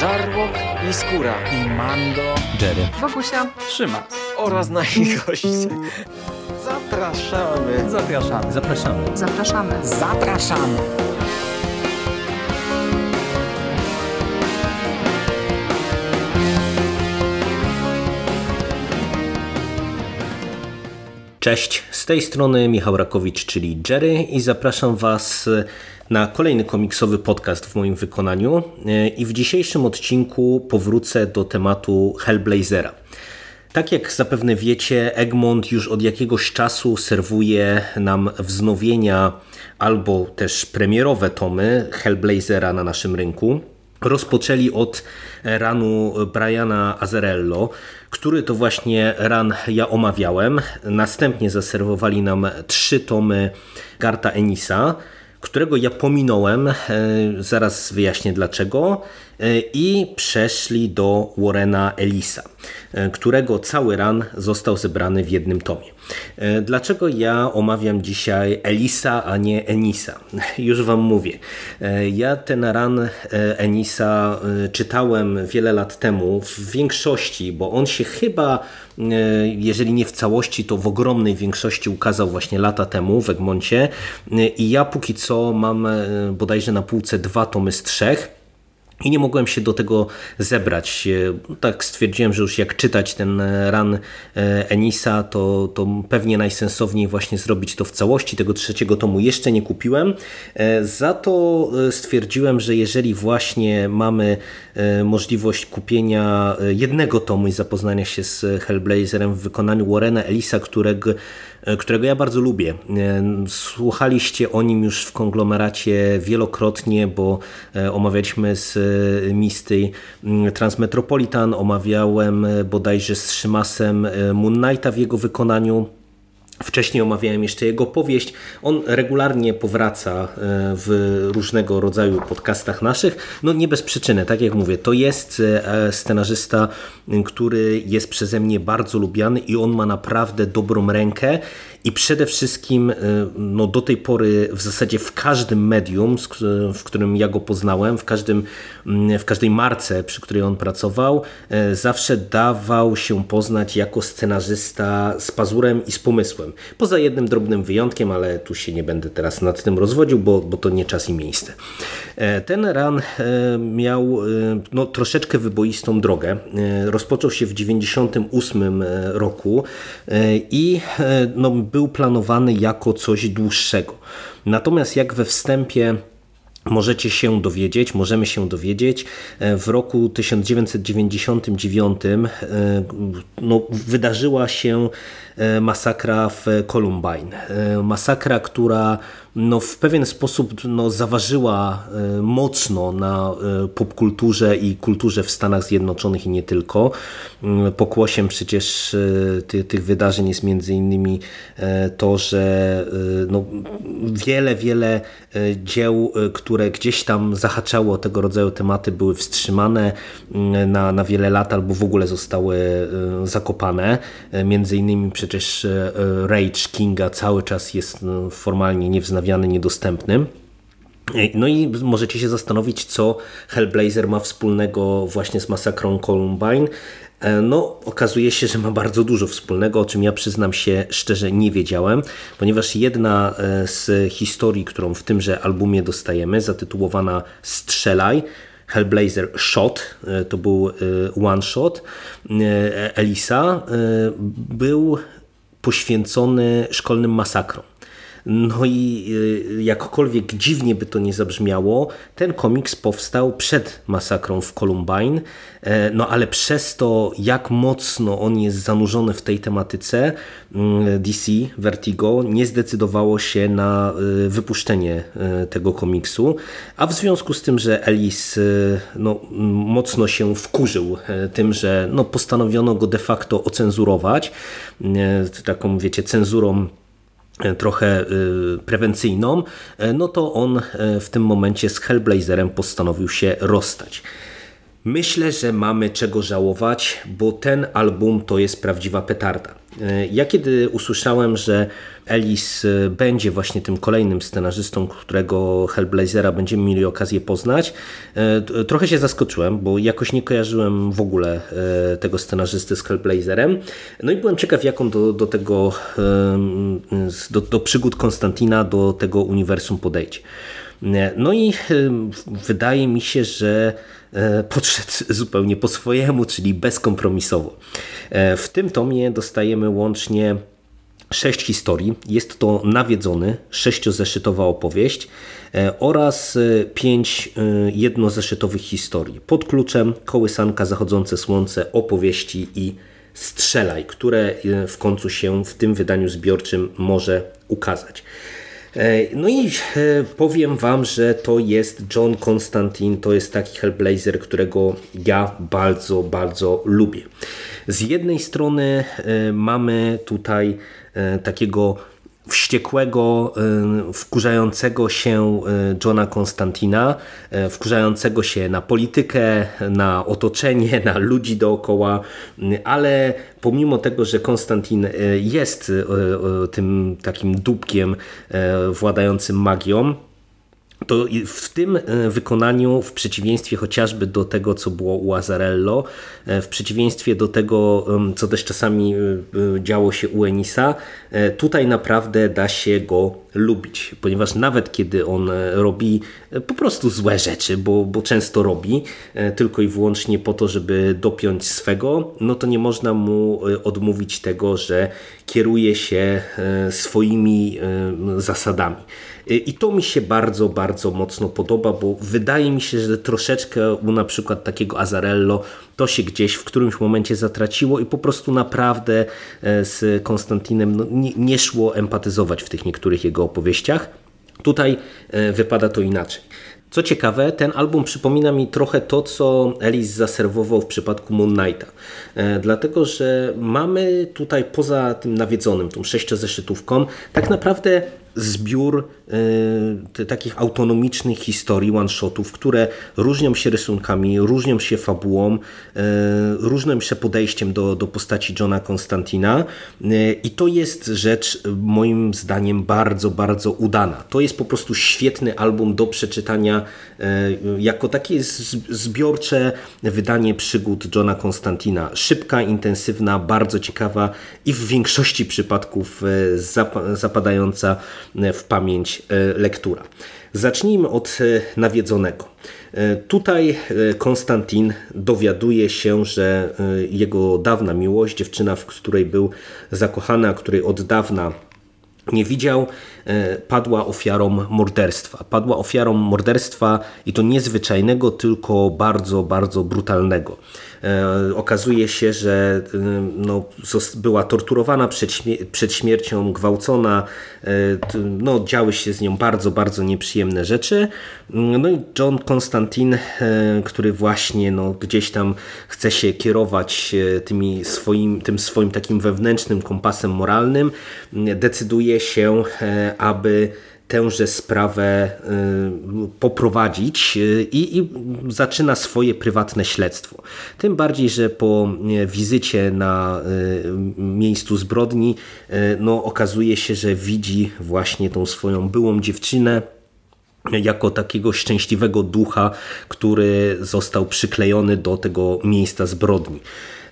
Żarłok i Skóra i Mando, Jerry, Wokusia, Trzyma oraz nasi goście. Zapraszamy. Zapraszamy. zapraszamy. zapraszamy. Zapraszamy. Cześć, z tej strony Michał Rakowicz, czyli Jerry i zapraszam Was na kolejny komiksowy podcast w moim wykonaniu i w dzisiejszym odcinku powrócę do tematu Hellblazera. Tak jak zapewne wiecie, Egmont już od jakiegoś czasu serwuje nam wznowienia albo też premierowe tomy Hellblazera na naszym rynku. Rozpoczęli od ranu Briana Azarello, który to właśnie ran ja omawiałem. Następnie zaserwowali nam trzy tomy Garta Enisa, którego ja pominąłem, e, zaraz wyjaśnię dlaczego, i przeszli do Warrena Elisa, e, którego cały ran został zebrany w jednym tomie. Dlaczego ja omawiam dzisiaj Elisa, a nie Enisa? Już Wam mówię. Ja ten ran Enisa czytałem wiele lat temu, w większości, bo on się chyba, jeżeli nie w całości, to w ogromnej większości ukazał właśnie lata temu w Egmoncie i ja póki co mam bodajże na półce dwa tomy z trzech. I nie mogłem się do tego zebrać. Tak stwierdziłem, że już jak czytać ten ran Enisa, to, to pewnie najsensowniej właśnie zrobić to w całości. Tego trzeciego tomu jeszcze nie kupiłem. Za to stwierdziłem, że jeżeli właśnie mamy możliwość kupienia jednego tomu i zapoznania się z Hellblazerem w wykonaniu Warrena Elisa, którego którego ja bardzo lubię. Słuchaliście o nim już w konglomeracie wielokrotnie, bo omawialiśmy z Misty Transmetropolitan, omawiałem bodajże z Szymasem Moon Knighta w jego wykonaniu. Wcześniej omawiałem jeszcze jego powieść. On regularnie powraca w różnego rodzaju podcastach naszych. No nie bez przyczyny, tak jak mówię, to jest scenarzysta, który jest przeze mnie bardzo lubiany i on ma naprawdę dobrą rękę i przede wszystkim no, do tej pory w zasadzie w każdym medium, w którym ja go poznałem, w, każdym, w każdej marce, przy której on pracował, zawsze dawał się poznać jako scenarzysta z pazurem i z pomysłem. Poza jednym drobnym wyjątkiem, ale tu się nie będę teraz nad tym rozwodził, bo, bo to nie czas i miejsce. Ten ran miał no, troszeczkę wyboistą drogę. Rozpoczął się w 1998 roku i no, był planowany jako coś dłuższego. Natomiast jak we wstępie możecie się dowiedzieć, możemy się dowiedzieć, w roku 1999 no, wydarzyła się masakra w Columbine. Masakra, która no, w pewien sposób no, zaważyła mocno na popkulturze i kulturze w Stanach Zjednoczonych i nie tylko. Pokłosiem przecież tych, tych wydarzeń jest między innymi to, że no, wiele, wiele dzieł, które gdzieś tam zahaczało tego rodzaju tematy, były wstrzymane na, na wiele lat albo w ogóle zostały zakopane. Między innymi przecież Rage Kinga cały czas jest formalnie niewznawiany, niedostępny. No i możecie się zastanowić, co Hellblazer ma wspólnego właśnie z masakrą Columbine. No, okazuje się, że ma bardzo dużo wspólnego, o czym ja przyznam się szczerze nie wiedziałem, ponieważ jedna z historii, którą w tymże albumie dostajemy, zatytułowana Strzelaj, Hellblazer Shot, to był one shot Elisa, był poświęcony szkolnym masakrom. No i jakkolwiek dziwnie by to nie zabrzmiało, ten komiks powstał przed masakrą w Columbine, no ale przez to, jak mocno on jest zanurzony w tej tematyce, DC, Vertigo nie zdecydowało się na wypuszczenie tego komiksu, a w związku z tym, że Ellis no, mocno się wkurzył tym, że no, postanowiono go de facto ocenzurować, taką wiecie, cenzurą trochę prewencyjną, no to on w tym momencie z Hellblazerem postanowił się rozstać. Myślę, że mamy czego żałować, bo ten album to jest prawdziwa petarda. Ja kiedy usłyszałem, że Ellis będzie właśnie tym kolejnym scenarzystą, którego Hellblazera będziemy mieli okazję poznać, trochę się zaskoczyłem, bo jakoś nie kojarzyłem w ogóle tego scenarzysty z Hellblazerem. No i byłem ciekaw, jak on do, do tego, do, do przygód Konstantina, do tego uniwersum podejdzie. No i wydaje mi się, że e, podszedł zupełnie po swojemu, czyli bezkompromisowo. E, w tym tomie dostajemy łącznie sześć historii. Jest to nawiedzony, sześciozeszytowa opowieść e, oraz pięć jednozeszytowych historii. Pod kluczem Kołysanka, Zachodzące Słońce, opowieści i Strzelaj, które w końcu się w tym wydaniu zbiorczym może ukazać. E, no i e, powiem Wam, że to jest John Constantine, to jest taki Hellblazer, którego ja bardzo, bardzo lubię. Z jednej strony e, mamy tutaj takiego wściekłego, y, wkurzającego się y, Johna Konstantina, y, wkurzającego się na politykę, na otoczenie, na ludzi dookoła, ale pomimo tego, że Konstantin jest tym takim dupkiem władającym magią, to w tym e, wykonaniu, w przeciwieństwie chociażby do tego, co było u Azarello, e, w przeciwieństwie do tego, co też czasami e, działo się u Enisa, tutaj naprawdę da się go lubić, ponieważ nawet kiedy on robi po prostu złe rzeczy, bo, bo często robi, tylko i wyłącznie po to, żeby dopiąć swego, no to nie można mu odmówić tego, że kieruje się swoimi zasadami. I to mi się bardzo, bardzo mocno podoba, bo wydaje mi się, że troszeczkę u na przykład takiego Azarello to się gdzieś w którymś momencie zatraciło i po prostu naprawdę e, z Konstantinem no, nie, nie szło empatyzować w tych niektórych jego opowieściach. Tutaj e, wypada to inaczej. Co ciekawe, ten album przypomina mi trochę to, co Ellis zaserwował w przypadku Moon Knighta. E, dlatego, że mamy tutaj poza tym nawiedzonym, tą sześciozeszytówką, tak naprawdę zbiór y, takich autonomicznych historii, one-shotów, które różnią się rysunkami, różnią się fabułą, y, różnią się podejściem do, do postaci Johna Konstantina y, i to jest rzecz moim zdaniem bardzo, bardzo udana. To jest po prostu świetny album do przeczytania jako takie zbiorcze wydanie przygód Johna Konstantina. Szybka, intensywna, bardzo ciekawa i w większości przypadków zapadająca w pamięć e, lektura. Zacznijmy od e, nawiedzonego. E, tutaj Konstantin dowiaduje się, że jego dawna miłość, dziewczyna, w której był zakochany, a której od dawna nie widział, padła ofiarą morderstwa. Padła ofiarą morderstwa i to niezwyczajnego, tylko bardzo, bardzo brutalnego. E, okazuje się, że e, no, była torturowana przed, przed śmiercią, gwałcona, e, no, działy się z nią bardzo, bardzo nieprzyjemne rzeczy. No i John Constantine, który właśnie no, gdzieś tam chce się kierować tymi swoim, tym swoim takim wewnętrznym kompasem moralnym, decyduje się, aby tęże sprawę y, poprowadzić y, i, i, zaczyna swoje prywatne śledztwo. Tym bardziej, że po wizycie na y, miejscu zbrodni no, okazuje się, że widzi właśnie tą swoją byłą dziewczynę, jako takiego szczęśliwego ducha, który został przyklejony do tego miejsca zbrodni.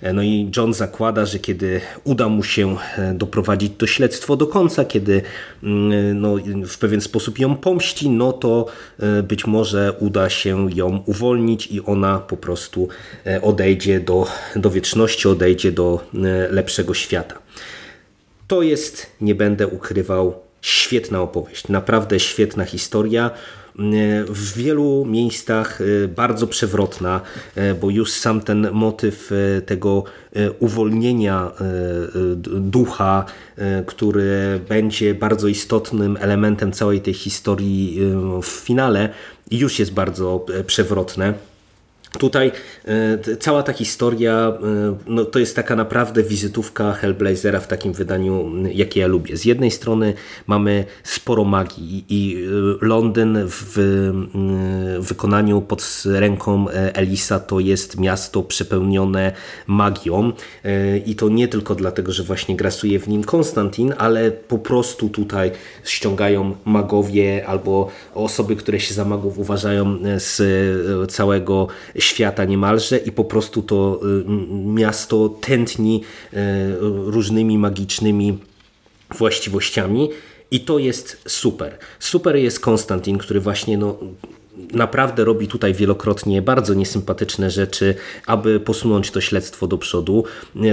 E, no i John zakłada, że kiedy uda mu się e, doprowadzić to śledztwo do końca, kiedy mm, no, w pewien sposób ją pomści, no to e, być może uda się ją uwolnić i ona po prostu odejdzie do, do wieczności, odejdzie do lepszego świata. To jest, nie będę ukrywał, świetna opowieść, naprawdę świetna historia w wielu miejscach e, bardzo przewrotna, e, bo już sam ten motyw e, tego uwolnienia ducha, który będzie bardzo istotnym elementem całej tej historii w finale, już jest bardzo przewrotne. Tutaj e, cała ta historia e, no, to jest taka naprawdę wizytówka Hellblazera w takim wydaniu, jakie ja lubię. Z jednej strony mamy sporo magii i e, Londyn w wykonaniu pod ręką Elisa to jest miasto przepełnione magią i to nie tylko dlatego, że właśnie grasuje w nim Konstantin, ale po prostu tutaj ściągają magowie albo osoby, które się za magów uważają z całego świata niemalże i po prostu to y, miasto tętni y, różnymi magicznymi właściwościami i to jest super. Super jest Konstantin, który właśnie no, naprawdę robi tutaj wielokrotnie bardzo niesympatyczne rzeczy, aby posunąć to śledztwo do przodu.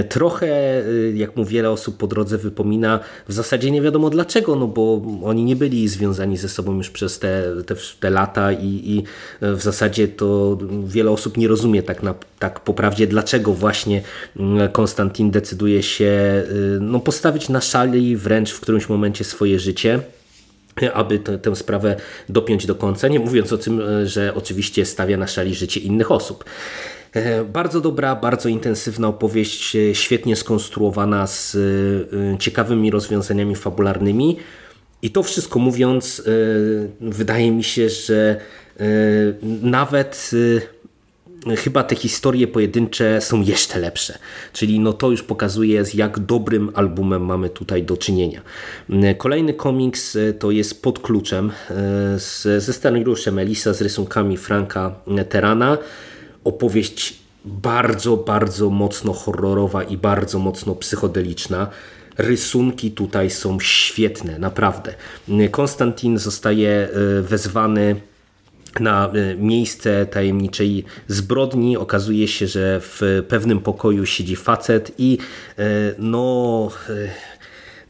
Trochę, y, jak mu wiele osób po drodze wypomina, w zasadzie nie wiadomo dlaczego, no bo oni nie byli związani ze sobą już przez te, te, te lata i, i w zasadzie to wiele osób nie rozumie tak, na, tak poprawdzie, dlaczego właśnie mm, Konstantin decyduje się y, no, postawić na szali wręcz w którymś momencie swoje życie aby tę, tę sprawę dopiąć do końca, nie mówiąc o tym, e, że oczywiście stawia na szali życie innych osób. E, bardzo dobra, bardzo intensywna opowieść, e, świetnie skonstruowana z ciekawymi rozwiązaniami fabularnymi. I to wszystko mówiąc, wydaje mi się, że nawet chyba te historie pojedyncze są jeszcze lepsze. Czyli no to już pokazuje, z jak dobrym albumem mamy tutaj do czynienia. Kolejny komiks e, to jest Pod kluczem e, z, ze scenariuszem Elisa z rysunkami Franka Terana. Opowieść bardzo, bardzo mocno horrorowa i bardzo mocno psychodeliczna. Rysunki tutaj są świetne, naprawdę. Konstantin zostaje e, wezwany na e, miejsce tajemniczej zbrodni. Okazuje się, że w pewnym pokoju siedzi facet i e, no e,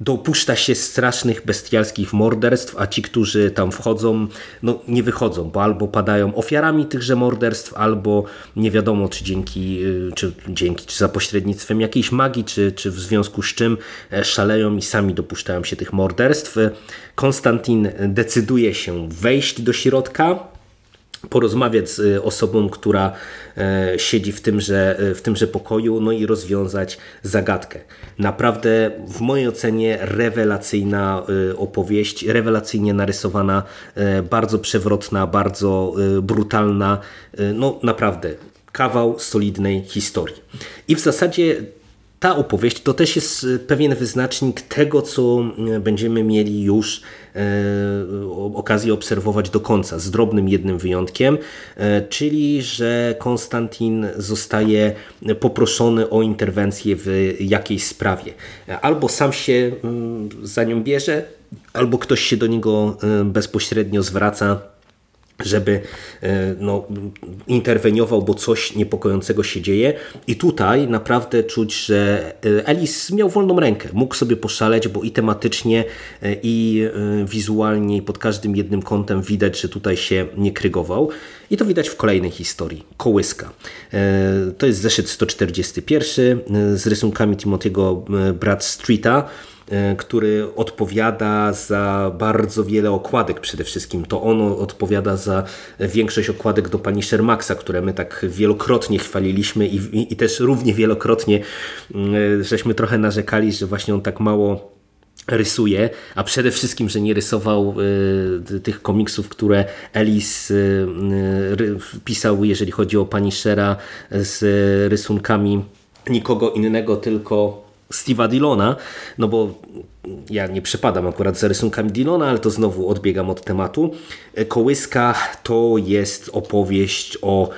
dopuszcza się strasznych, bestialskich morderstw, a ci, którzy tam wchodzą, no nie wychodzą, bo albo padają ofiarami tychże morderstw, albo nie wiadomo, czy dzięki, czy dzięki, czy za pośrednictwem jakiejś magii, czy, czy w związku z czym szaleją i sami dopuszczają się tych morderstw. Konstantin decyduje się wejść do środka, porozmawiać z y, osobą, która e, siedzi w tymże, w tymże pokoju, no i rozwiązać zagadkę. Naprawdę w mojej ocenie rewelacyjna opowieść, rewelacyjnie narysowana, e, bardzo przewrotna, bardzo brutalna, no naprawdę kawał solidnej historii. I w zasadzie ta opowieść to też jest pewien wyznacznik tego, co będziemy mieli już E, okazję obserwować do końca, z drobnym jednym wyjątkiem, e, czyli że Konstantin zostaje poproszony o interwencję w jakiejś sprawie. Albo sam się mm, za nią bierze, albo ktoś się do niego e, bezpośrednio zwraca żeby e, no, interweniował, bo coś niepokojącego się dzieje. I tutaj naprawdę czuć, że e, Elis miał wolną rękę. Mógł sobie poszaleć, bo i tematycznie, e, i wizualnie, i pod każdym jednym kątem widać, że tutaj się nie krygował. I to widać w kolejnej historii. Kołyska. To jest zeszyt 141 z rysunkami Timothy'ego Bradstreeta. E, który odpowiada za bardzo wiele okładek przede wszystkim. To ono odpowiada za większość okładek do pani Shermaxa, które my tak wielokrotnie chwaliliśmy i, i, i też równie wielokrotnie mm, e, żeśmy trochę narzekali, że właśnie on tak mało rysuje, a przede wszystkim, że nie rysował y, tych komiksów, które Ellis y, y, pisał, jeżeli chodzi o pani Shera z rysunkami nikogo innego, tylko Steve'a Dillona, no bo ja nie przypadam akurat za rysunkami Dillona, ale to znowu odbiegam od tematu. Kołyska to jest opowieść o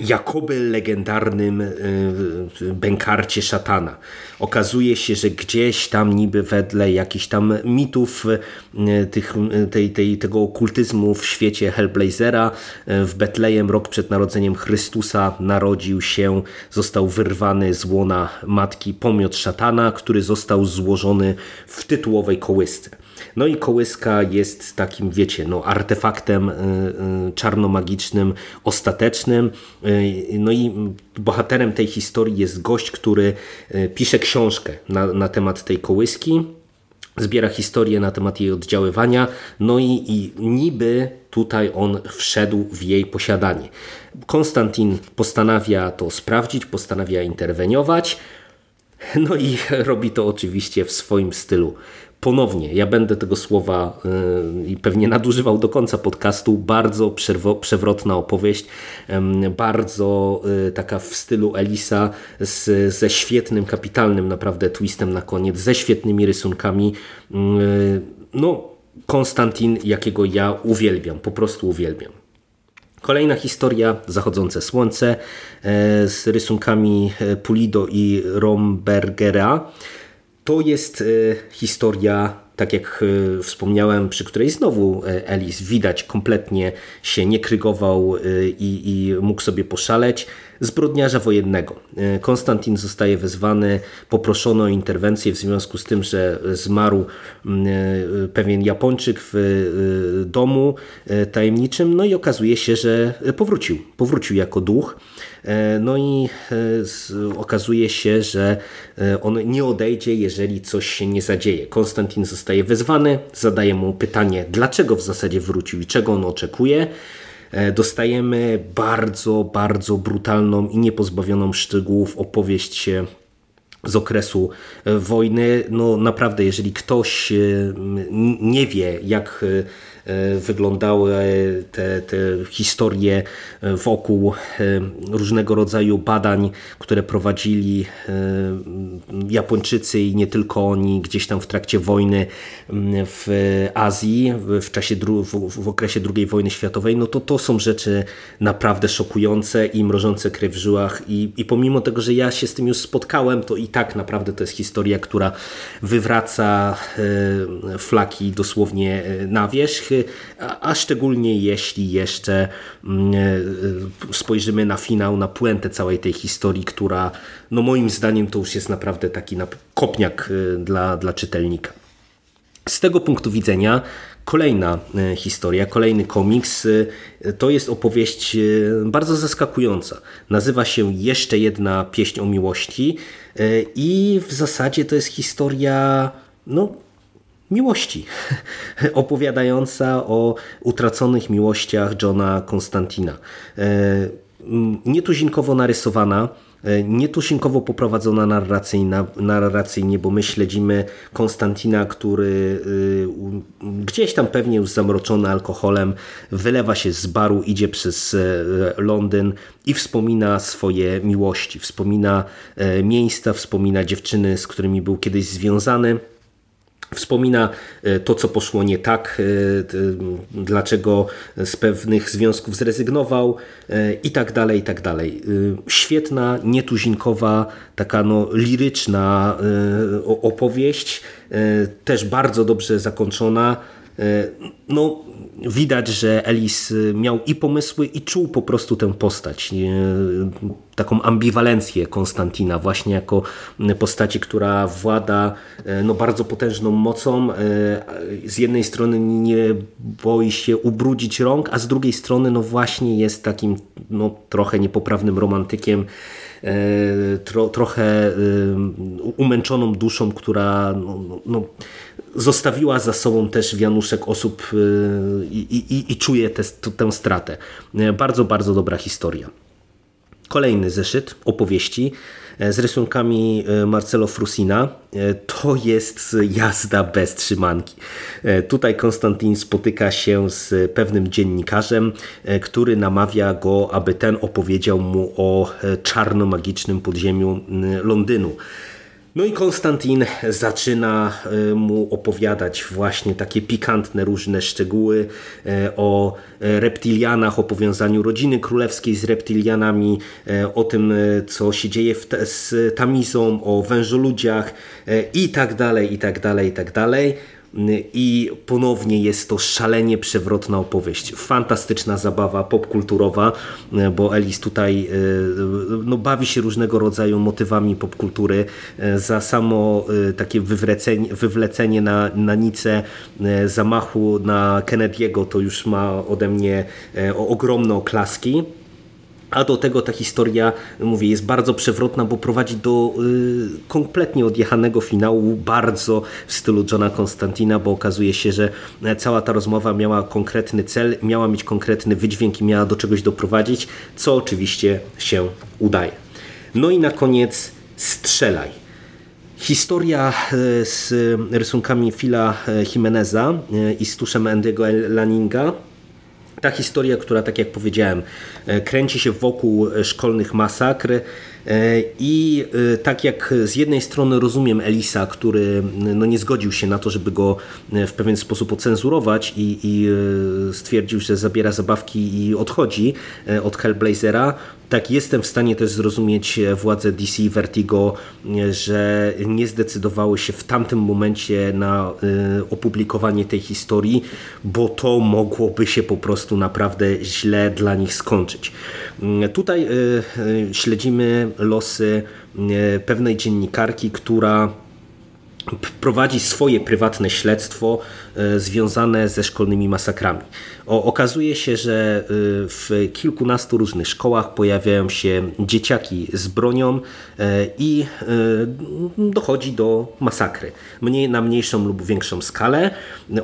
jakoby legendarnym y, bękarcie szatana. Okazuje się, że gdzieś tam niby wedle jakichś tam mitów y, tych, y, tej, tej, tego okultyzmu w świecie Hellblazera w Betlejem rok przed narodzeniem Chrystusa narodził się, został wyrwany z łona matki pomiot szatana, który został złożony w tytułowej kołysce. No i kołyska jest takim, wiecie, no, artefaktem y, y, czarnomagicznym, ostatecznym. Y, no i bohaterem tej historii jest gość, który pisze książkę na, na temat tej kołyski zbiera historię na temat jej oddziaływania, no i, i niby tutaj on wszedł w jej posiadanie. Konstantin postanawia to sprawdzić, postanawia interweniować, no i robi to oczywiście w swoim stylu. Ponownie, ja będę tego słowa y, i pewnie nadużywał do końca podcastu. Bardzo przewrotna opowieść, bardzo y, taka w stylu Elisa, z, ze świetnym, kapitalnym naprawdę twistem na koniec, ze świetnymi rysunkami. Y, no, Konstantin, jakiego ja uwielbiam, po prostu uwielbiam. Kolejna historia, Zachodzące Słońce, z rysunkami Pulido i Rombergera. To jest e, historia, tak jak e, wspomniałem, przy której znowu e, Elis widać kompletnie się nie krygował i, i mógł sobie poszaleć zbrodniarza wojennego. Konstantin zostaje wezwany, poproszono o interwencję w związku z tym, że zmarł pewien Japończyk w domu tajemniczym, no i okazuje się, że powrócił. Powrócił jako duch. E, no i e, okazuje się, że e, on nie odejdzie, jeżeli coś się nie zadzieje. Konstantin zostaje wezwany, zadaje mu pytanie, dlaczego w zasadzie wrócił i czego on oczekuje dostajemy bardzo, bardzo brutalną i niepozbawioną szczegółów opowieść z okresu wojny. No naprawdę, jeżeli ktoś nie wie, jak E, wyglądały te, te historie wokół e, różnego rodzaju badań, które prowadzili e, Japończycy i nie tylko oni gdzieś tam w trakcie wojny w Azji w, czasie w, w okresie II wojny światowej, no to to są rzeczy naprawdę szokujące i mrożące krew w żyłach. I, i pomimo tego, że ja się z tym już spotkałem, to i tak naprawdę to jest historia, która wywraca flaki dosłownie na wierzch a szczególnie jeśli jeszcze mm, e, spojrzymy na finał, na puentę całej tej historii, która no moim zdaniem to już jest naprawdę taki kopniak e, dla, dla czytelnika. Z tego punktu widzenia kolejna e, historia, kolejny komiks to jest opowieść bardzo zaskakująca. Nazywa się Jeszcze jedna pieśń o miłości i w zasadzie to jest historia no, miłości, opowiadająca o utraconych miłościach Johna Konstantina. E, nietuzinkowo narysowana, e, nietuzinkowo poprowadzona narracyjnie, bo my śledzimy Konstantina, który e, gdzieś tam pewnie już zamroczony alkoholem, wylewa się z baru, idzie przez Londyn i wspomina swoje miłości, wspomina miejsca, wspomina dziewczyny, z którymi był kiedyś związany Wspomina e, to, co poszło nie tak, e, dlaczego z pewnych związków zrezygnował e, i tak dalej, i tak dalej. Świetna, nietuzinkowa, taka no, liryczna opowieść, też bardzo dobrze zakończona. No, widać, że Ellis miał i pomysły, i czuł po prostu tę postać. Taką ambiwalencję Konstantina, właśnie jako postaci, która włada e, no, bardzo potężną mocą. E, z jednej strony nie boi się ubrudzić rąk, a z drugiej strony no właśnie jest takim no, trochę niepoprawnym romantykiem e, tro, trochę umęczoną duszą, która no, no, no zostawiła za sobą też wianuszek osób y, i, i, i czuje tę, tę stratę. Bardzo, bardzo dobra historia. Kolejny zeszyt opowieści e, z rysunkami e, Marcelo Frusina. E, to jest jazda bez trzymanki. Tutaj Konstantin spotyka się z pewnym dziennikarzem, który namawia go, aby ten opowiedział mu o czarno-magicznym podziemiu Londynu. No i Konstantin zaczyna e, mu opowiadać właśnie takie pikantne różne szczegóły e, o e, reptilianach, o powiązaniu rodziny królewskiej z reptilianami, o tym co się dzieje z Tamizą, o wężoludziach i tak dalej, i tak dalej, i tak dalej i ponownie jest to szalenie przewrotna opowieść. Fantastyczna zabawa popkulturowa, bo Elis tutaj e, no, bawi się różnego rodzaju motywami popkultury. E, za samo e, takie wywlecenie na, na nicę zamachu na Kennedy'ego to już ma ode mnie ogromne oklaski. A do tego ta historia, mówię, jest bardzo przewrotna, bo prowadzi do y, kompletnie odjechanego finału, bardzo w stylu Johna Konstantina, bo okazuje się, że cała ta rozmowa miała konkretny cel, miała mieć konkretny wydźwięk i miała do czegoś doprowadzić, co oczywiście się udaje. No i na koniec strzelaj. Historia e, z rysunkami Phila e, Jimeneza e, i z tuszem Andy'ego Laninga ta historia, która tak jak powiedziałem, kręci się wokół szkolnych masakr i tak jak z jednej strony rozumiem Elisa, który no nie zgodził się na to, żeby go w pewien sposób ocenzurować i, i stwierdził, że zabiera zabawki i odchodzi od Hellblazera, tak jestem w stanie też zrozumieć władze DC i Vertigo, że nie zdecydowały się w tamtym momencie na opublikowanie tej historii, bo to mogłoby się po prostu naprawdę źle dla nich skończyć. Y, tutaj śledzimy losy pewnej dziennikarki, która prowadzi swoje prywatne śledztwo e, związane ze szkolnymi masakrami. O, okazuje się, że e, w kilkunastu różnych szkołach pojawiają się dzieciaki z bronią e, i dochodzi do masakry. Mniej, na mniejszą lub większą skalę.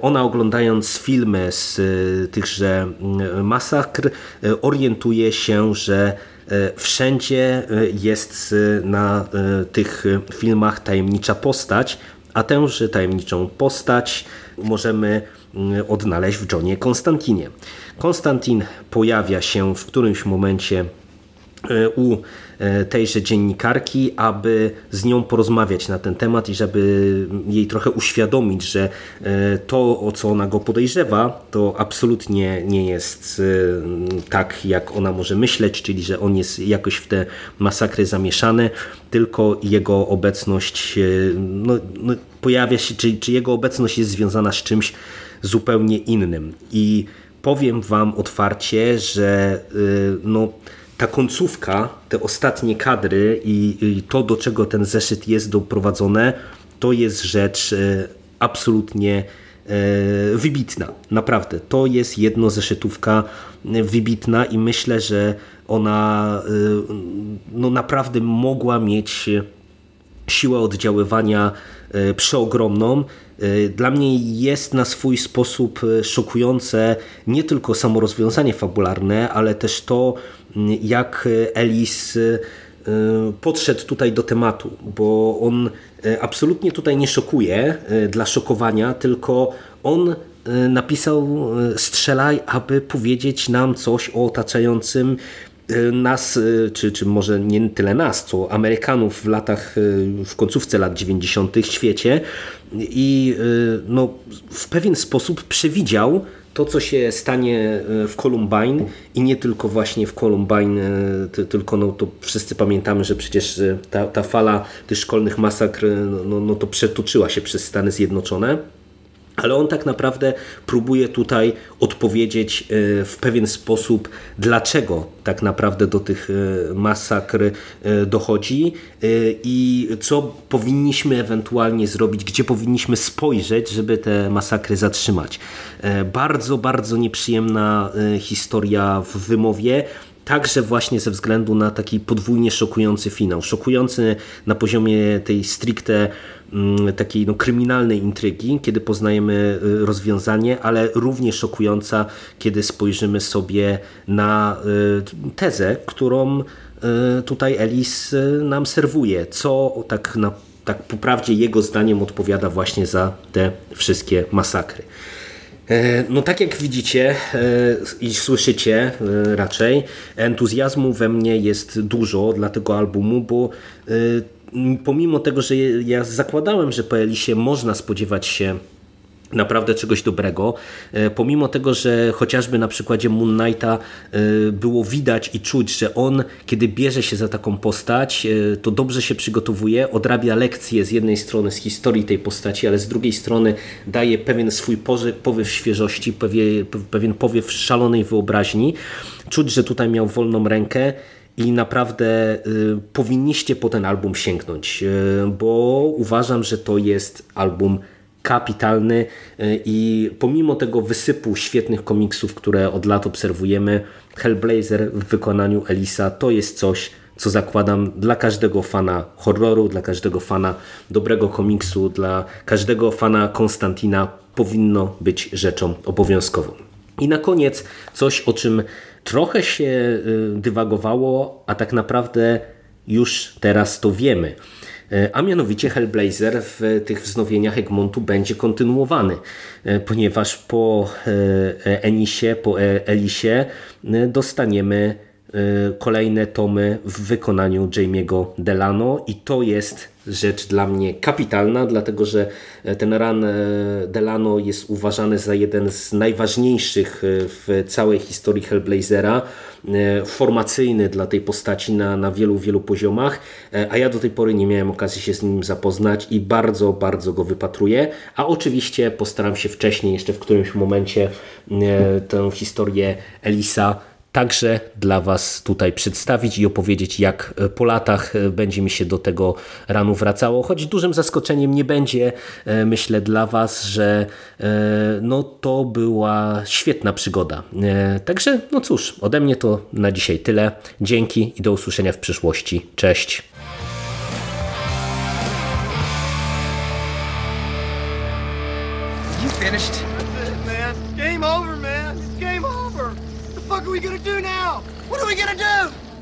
Ona oglądając filmy z tychże masakr orientuje się, że wszędzie jest na tych filmach tajemnicza postać, a tęże tajemniczą postać możemy mm, odnaleźć w Johnie Konstantinie. Konstantin pojawia się w którymś momencie e, u e, tejże dziennikarki, aby z nią porozmawiać na ten temat i żeby jej trochę uświadomić, że e, to, o co ona go podejrzewa, to absolutnie nie jest tak, jak ona może myśleć, czyli że on jest jakoś w te masakry zamieszany, tylko jego obecność no, no, pojawia się, czy, czy jego obecność jest związana z czymś zupełnie innym. I powiem Wam otwarcie, że no, ta końcówka, te ostatnie kadry i, i to, do czego ten zeszyt jest doprowadzone, to jest rzecz y, absolutnie y, wybitna. Naprawdę. To jest jedno zeszytówka wybitna i myślę, że ona no naprawdę mogła mieć siłę oddziaływania e, przeogromną. E, dla mnie jest na swój sposób e, szokujące nie tylko samo rozwiązanie fabularne, ale też to, jak Ellis podszedł tutaj do tematu, bo on absolutnie tutaj nie szokuje dla szokowania, tylko on napisał strzelaj, aby powiedzieć nam coś o otaczającym Y, nas, y, czy, czy może nie tyle nas, co Amerykanów w latach, y, w końcówce lat 90. w świecie i no, w pewien sposób przewidział to, co się stanie w Columbine i nie tylko właśnie w Columbine, tylko no, to wszyscy pamiętamy, że przecież ta, ta fala tych szkolnych masakr no, no, no to przetoczyła się przez Stany Zjednoczone ale on tak naprawdę próbuje tutaj odpowiedzieć e, w pewien sposób, dlaczego tak naprawdę do tych e, masakr e, dochodzi i co powinniśmy ewentualnie zrobić, gdzie powinniśmy spojrzeć, żeby te masakry zatrzymać. Bardzo, bardzo nieprzyjemna historia w wymowie także właśnie ze względu na taki podwójnie szokujący finał. Szokujący na poziomie tej stricte mm, takiej no, kryminalnej intrygi, kiedy poznajemy y, rozwiązanie, ale równie szokująca, kiedy spojrzymy sobie na y, tezę, którą y, tutaj Elis nam serwuje, co tak, na, tak po jego zdaniem odpowiada właśnie za te wszystkie masakry. E, no tak jak widzicie e, i słyszycie e, raczej, entuzjazmu we mnie jest dużo dla tego albumu, bo pomimo tego, że ja zakładałem, że po Elisie można spodziewać się naprawdę czegoś dobrego. E, pomimo tego, że chociażby na przykładzie Moon Knighta e, było widać i czuć, że on, kiedy bierze się za taką postać, e, to dobrze się przygotowuje, odrabia lekcje z jednej strony z historii tej postaci, ale z drugiej strony daje pewien swój powiew świeżości, pewien powiew szalonej wyobraźni. Czuć, że tutaj miał wolną rękę i naprawdę powinniście po ten album sięgnąć, bo uważam, że to jest album kapitalny y, i pomimo tego wysypu świetnych komiksów, które od lat obserwujemy, Hellblazer w wykonaniu Elisa to jest coś, co zakładam dla każdego fana horroru, dla każdego fana dobrego komiksu, dla każdego fana Konstantina powinno być rzeczą obowiązkową. I na koniec coś, o czym trochę się y, dywagowało, a tak naprawdę już teraz to wiemy. Y, A mianowicie Hellblazer w tych wznowieniach Egmontu będzie kontynuowany, y, ponieważ po y, Enisie, po E- Elisie dostaniemy kolejne tomy w wykonaniu Jamie'ego Delano i to jest rzecz dla mnie kapitalna, dlatego że ten run e, Delano jest uważany za jeden z najważniejszych e, w całej historii Hellblazera, e, formacyjny dla tej postaci na, na wielu, wielu poziomach, e, a ja do tej pory nie miałem okazji się z nim zapoznać i bardzo, bardzo go wypatruję, a oczywiście postaram się wcześniej, jeszcze w którymś momencie e, tę historię Elisa także dla Was tutaj przedstawić i opowiedzieć, jak po latach e, będzie mi się do tego ranu wracało. Choć dużym zaskoczeniem nie będzie, e, myślę, dla Was, że e, no, to była świetna przygoda. Także, no cóż, ode mnie to na dzisiaj tyle. Dzięki i do usłyszenia w przyszłości. Cześć.